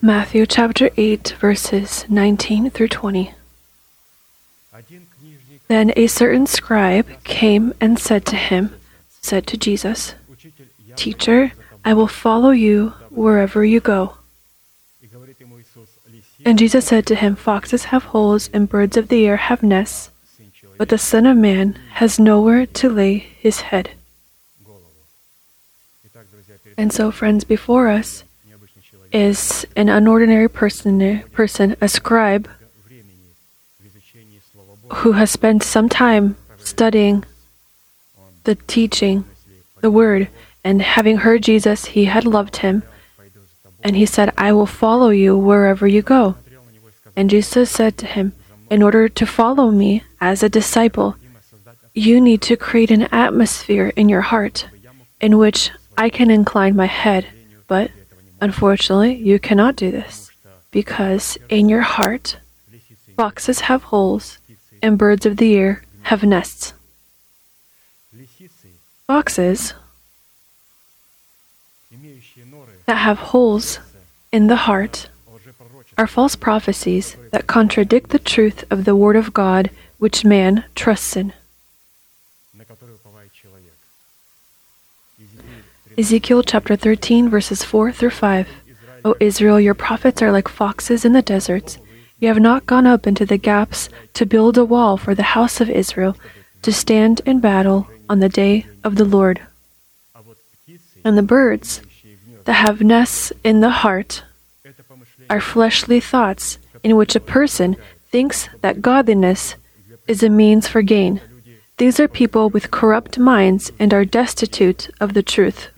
Matthew chapter 8, verses 19 through 20. Then a certain scribe came and said to him, said to Jesus, Teacher, I will follow you wherever you go. And Jesus said to him, Foxes have holes and birds of the air have nests, but the Son of Man has nowhere to lay his head. And so, friends, before us is an unordinary person, person, a scribe, who has spent some time studying the teaching, the word, and having heard Jesus, he had loved him. And he said, I will follow you wherever you go. And Jesus said to him, In order to follow me as a disciple, you need to create an atmosphere in your heart in which I can incline my head. But unfortunately, you cannot do this because in your heart, foxes have holes and birds of the air have nests. Foxes that have holes in the heart are false prophecies that contradict the truth of the Word of God which man trusts in. Ezekiel chapter 13, verses 4 through 5. O Israel, your prophets are like foxes in the deserts. You have not gone up into the gaps to build a wall for the house of Israel, to stand in battle on the day of the Lord. And the birds that have nests in the heart are fleshly thoughts in which a person thinks that godliness is a means for gain. These are people with corrupt minds and are destitute of the truth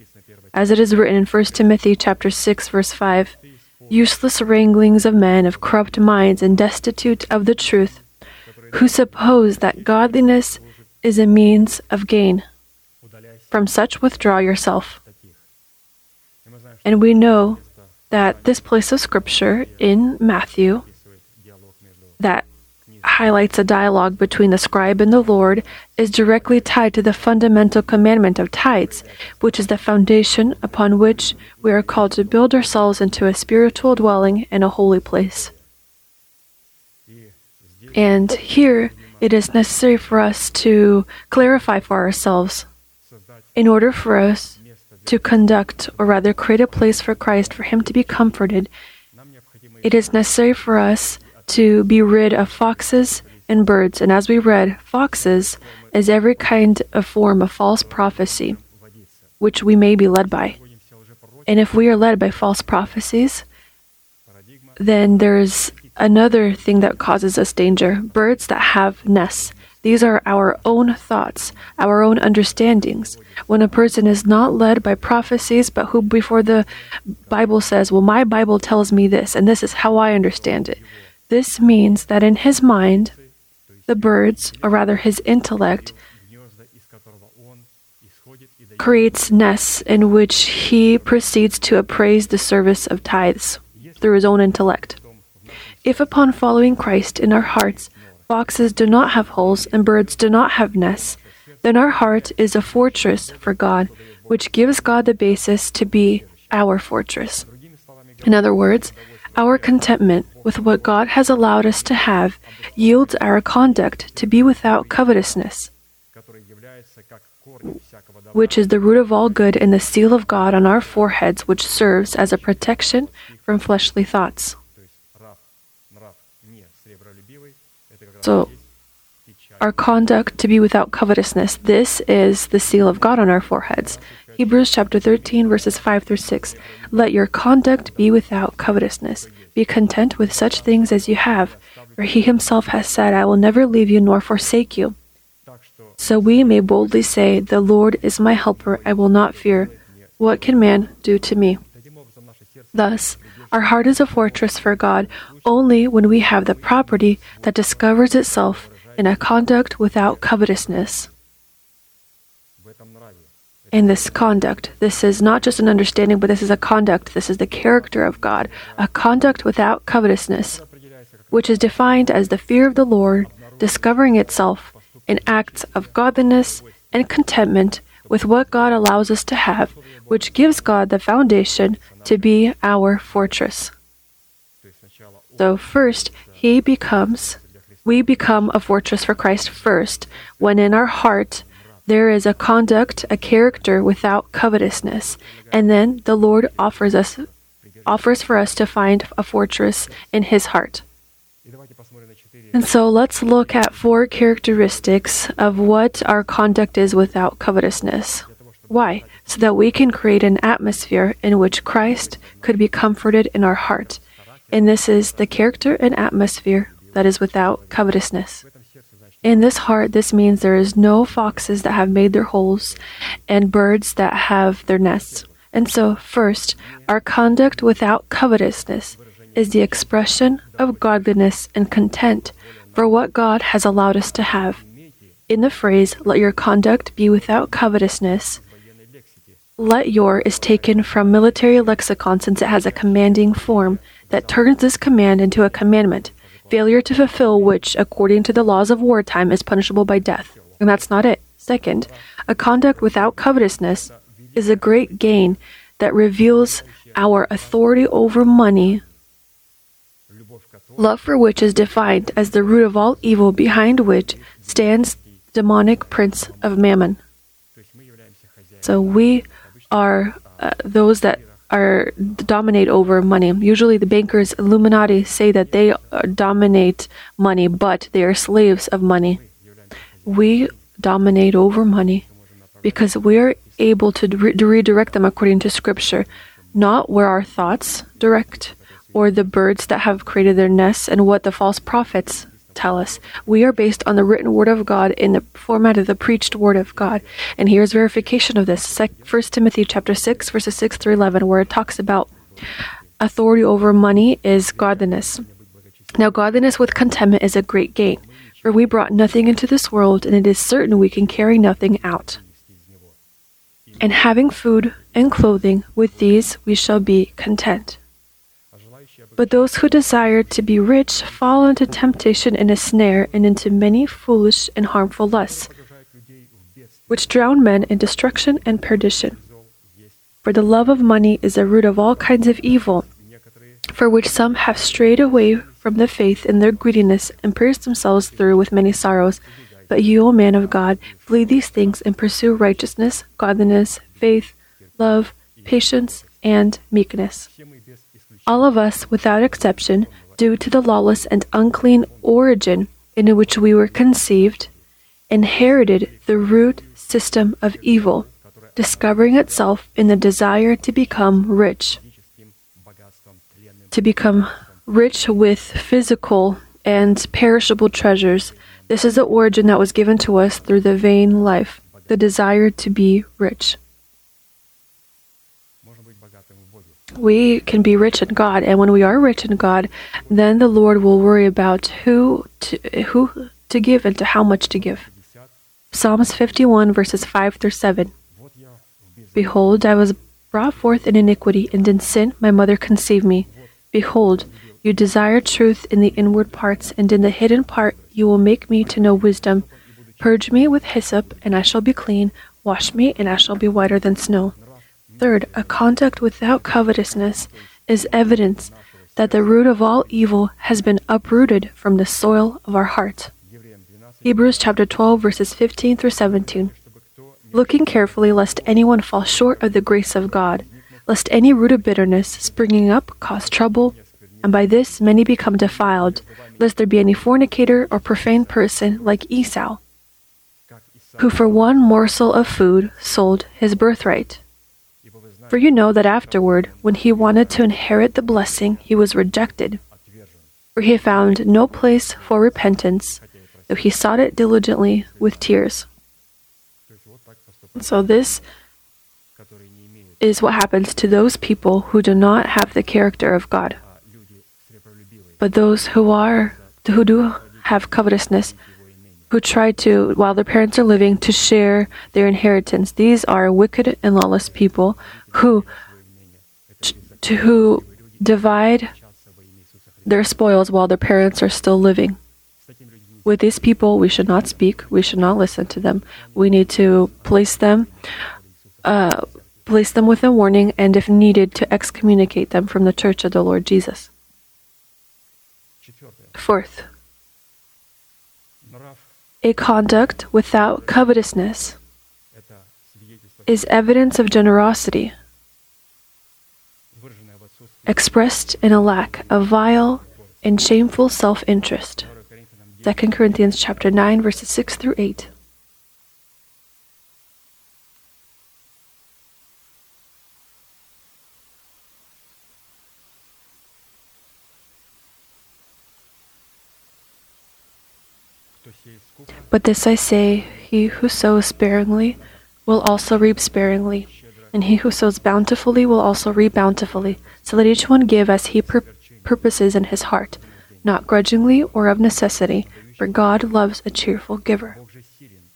as it is written in 1 Timothy chapter 6 verse 5, useless wranglings of men of corrupt minds and destitute of the truth, who suppose that godliness is a means of gain. From such withdraw yourself. And we know that this place of scripture in Matthew that highlights a dialogue between the scribe and the Lord is directly tied to the fundamental commandment of tithes, which is the foundation upon which we are called to build ourselves into a spiritual dwelling and a holy place. And here it is necessary for us to clarify for ourselves in order for us to conduct, or rather create a place for Christ, for Him to be comforted. It is necessary for us to be rid of foxes and birds. And as we read, foxes is every kind of form of false prophecy which we may be led by. And if we are led by false prophecies, then there's another thing that causes us danger birds that have nests. These are our own thoughts, our own understandings. When a person is not led by prophecies, but who before the Bible says, Well, my Bible tells me this, and this is how I understand it, this means that in his mind, the birds, or rather his intellect, creates nests in which he proceeds to appraise the service of tithes through his own intellect. If upon following Christ in our hearts, foxes do not have holes and birds do not have nests, then our heart is a fortress for God, which gives God the basis to be our fortress. In other words, our contentment with what God has allowed us to have yields our conduct to be without covetousness, which is the root of all good and the seal of God on our foreheads, which serves as a protection from fleshly thoughts. So, our conduct to be without covetousness, this is the seal of God on our foreheads. Hebrews chapter 13, verses 5 through 6. Let your conduct be without covetousness. Be content with such things as you have, for he himself has said, I will never leave you nor forsake you. So we may boldly say, The Lord is my helper, I will not fear. What can man do to me? Thus, our heart is a fortress for God only when we have the property that discovers itself in a conduct without covetousness in this conduct. This is not just an understanding, but this is a conduct. This is the character of God, a conduct without covetousness, which is defined as the fear of the Lord discovering itself in acts of godliness and contentment with what God allows us to have, which gives God the foundation to be our fortress. So, first, He becomes, we become a fortress for Christ first, when in our heart there is a conduct, a character without covetousness, and then the Lord offers us offers for us to find a fortress in his heart. And so let's look at four characteristics of what our conduct is without covetousness. Why? So that we can create an atmosphere in which Christ could be comforted in our heart. And this is the character and atmosphere that is without covetousness. In this heart, this means there is no foxes that have made their holes and birds that have their nests. And so, first, our conduct without covetousness is the expression of godliness and content for what God has allowed us to have. In the phrase, let your conduct be without covetousness, let your is taken from military lexicon since it has a commanding form that turns this command into a commandment, failure to fulfill which, according to the laws of wartime, is punishable by death. And that's not it. Second, a conduct without covetousness is a great gain that reveals our authority over money, love for which is defined as the root of all evil, behind which stands demonic prince of mammon. So we are uh, those that are dominate over money. Usually, the bankers, Illuminati, say that they uh, dominate money, but they are slaves of money. We dominate over money because we are able to re- redirect them according to Scripture, not where our thoughts direct or the birds that have created their nests and what the false prophets tell us. We are based on the written word of God in the format of the preached word of God. And here's verification of this. First Timothy chapter 6 verses 6 through 11 where it talks about authority over money is godliness. Now godliness with contentment is a great gain. For we brought nothing into this world, and it is certain we can carry nothing out. And having food and clothing, with these we shall be content. But those who desire to be rich fall into temptation and a snare and into many foolish and harmful lusts, which drown men in destruction and perdition. For the love of money is the root of all kinds of evil, for which some have strayed away from the faith in their greediness and pierced themselves through with many sorrows. But you, O man of God, flee these things and pursue righteousness, godliness, faith, love, patience, and meekness. All of us, without exception, due to the lawless and unclean origin in which we were conceived, inherited the root system of evil, discovering itself in the desire to become rich. To become rich with physical and perishable treasures. This is the origin that was given to us through the vain life, the desire to be rich. We can be rich in God, and when we are rich in God, then the Lord will worry about who to, who to give and to how much to give. Psalms 51 verses 5 through 7. Behold, I was brought forth in iniquity, and in sin my mother conceived me. Behold, you desire truth in the inward parts, and in the hidden part you will make me to know wisdom. Purge me with hyssop, and I shall be clean. Wash me, and I shall be whiter than snow. Third, a conduct without covetousness is evidence that the root of all evil has been uprooted from the soil of our heart. Hebrews chapter 12 verses 15 through 17. Looking carefully lest anyone fall short of the grace of God, lest any root of bitterness springing up cause trouble, and by this many become defiled, lest there be any fornicator or profane person like Esau, who for one morsel of food sold his birthright. For you know that afterward, when he wanted to inherit the blessing, he was rejected. For he found no place for repentance, though he sought it diligently with tears. So, this is what happens to those people who do not have the character of God. But those who are, who do have covetousness, who try to, while their parents are living, to share their inheritance. These are wicked and lawless people who, to, who divide their spoils while their parents are still living. With these people, we should not speak. We should not listen to them. We need to place them, uh, place them with a warning, and if needed, to excommunicate them from the Church of the Lord Jesus. Fourth, a conduct without covetousness is evidence of generosity, expressed in a lack of vile and shameful self interest. 2 Corinthians chapter 9, verses 6 through 8. But this I say he who sows sparingly will also reap sparingly, and he who sows bountifully will also reap bountifully. So let each one give as he pur- purposes in his heart, not grudgingly or of necessity, for God loves a cheerful giver.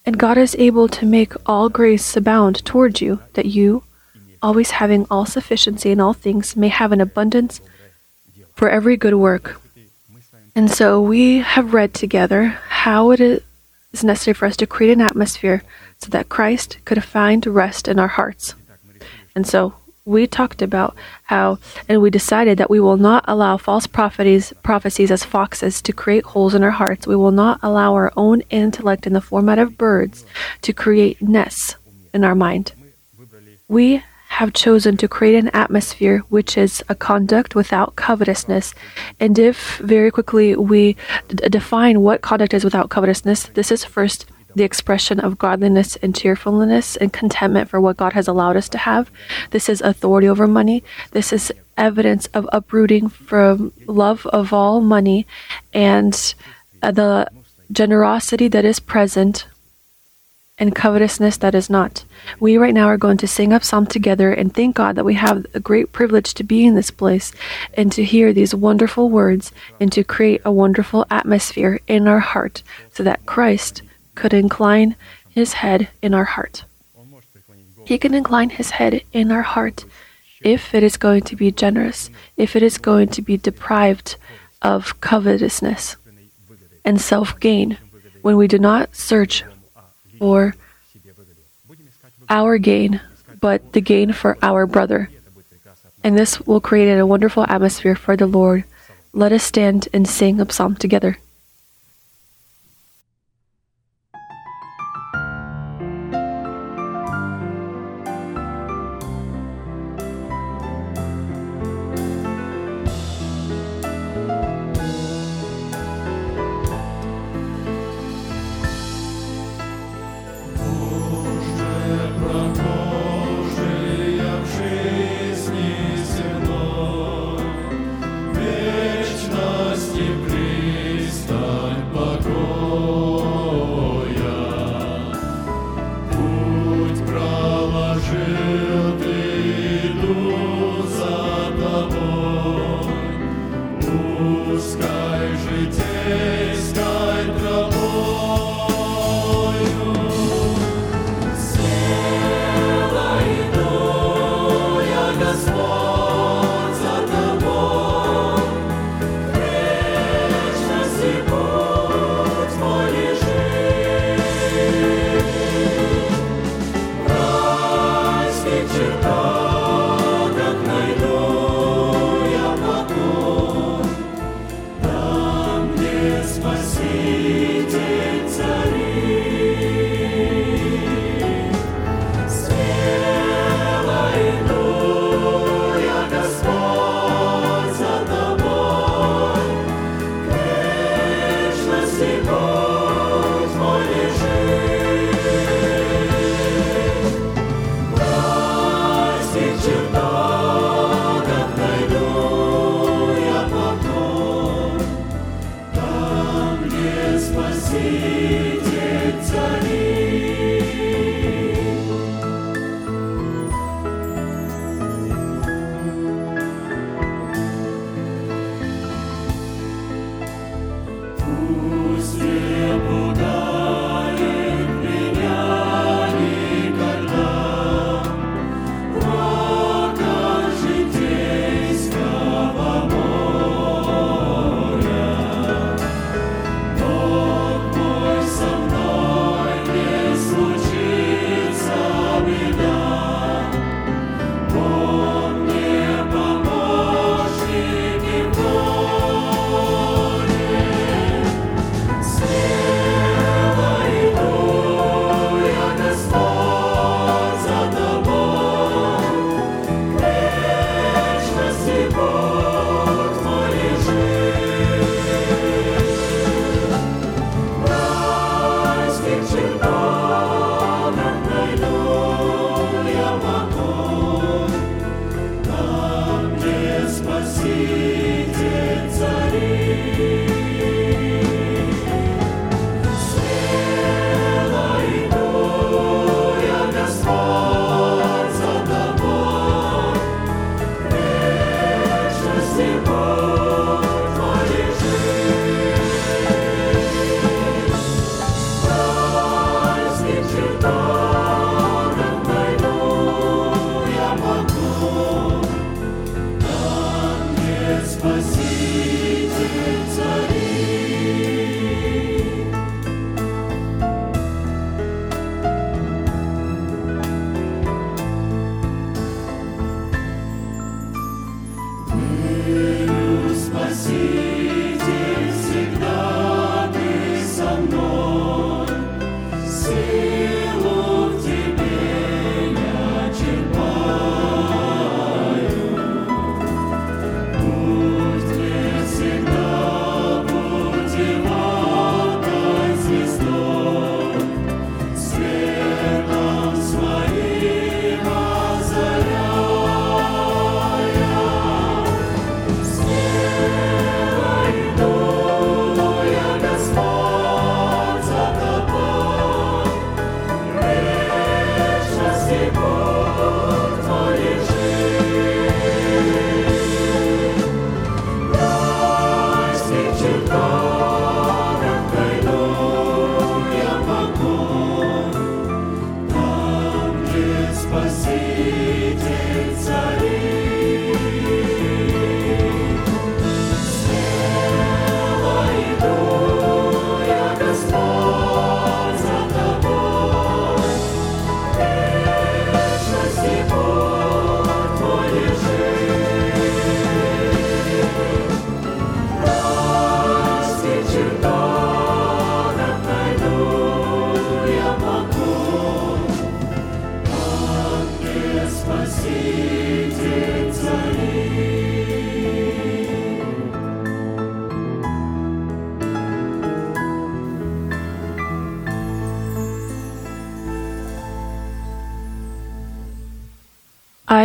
And God is able to make all grace abound toward you, that you, always having all sufficiency in all things, may have an abundance for every good work. And so we have read together how it is is necessary for us to create an atmosphere so that Christ could find rest in our hearts. And so we talked about how, and we decided that we will not allow false prophecies, prophecies as foxes to create holes in our hearts. We will not allow our own intellect in the format of birds to create nests in our mind. We have chosen to create an atmosphere which is a conduct without covetousness. And if very quickly we d- define what conduct is without covetousness, this is first the expression of godliness and cheerfulness and contentment for what God has allowed us to have. This is authority over money. This is evidence of uprooting from love of all money and uh, the generosity that is present and covetousness that is not. We right now are going to sing up psalm together and thank God that we have a great privilege to be in this place and to hear these wonderful words and to create a wonderful atmosphere in our heart so that Christ could incline his head in our heart. He can incline his head in our heart if it is going to be generous, if it is going to be deprived of covetousness and self gain, when we do not search for our gain, but the gain for our brother. And this will create a wonderful atmosphere for the Lord. Let us stand and sing a psalm together.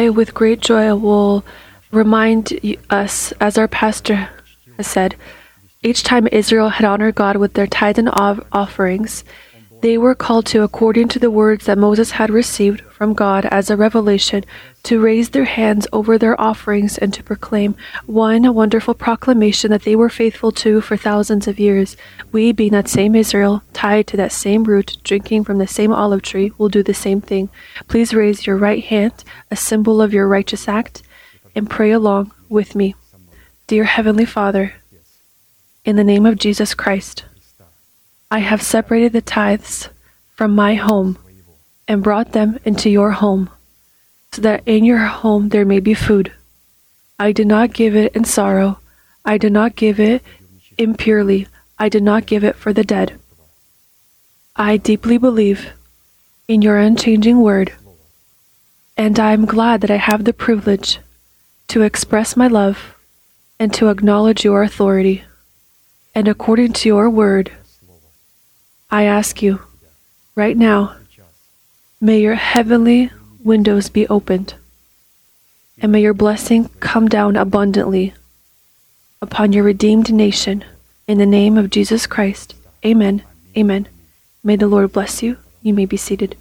With great joy, will remind us, as our pastor has said, each time Israel had honored God with their tithes and offerings, they were called to, according to the words that Moses had received from God as a revelation, to raise their hands over their offerings and to proclaim one wonderful proclamation that they were faithful to for thousands of years. We, being that same Israel, tied to that same root, drinking from the same olive tree, will do the same thing. Please raise your right hand, a symbol of your righteous act, and pray along with me. Dear Heavenly Father, in the name of Jesus Christ, I have separated the tithes from my home and brought them into your home, so that in your home there may be food. I did not give it in sorrow. I did not give it impurely. I did not give it for the dead. I deeply believe in your unchanging word, and I am glad that I have the privilege to express my love and to acknowledge your authority. And according to your word, I ask you, right now, may your heavenly windows be opened, and may your blessing come down abundantly upon your redeemed nation. In the name of Jesus Christ, amen. Amen. May the Lord bless you. You may be seated.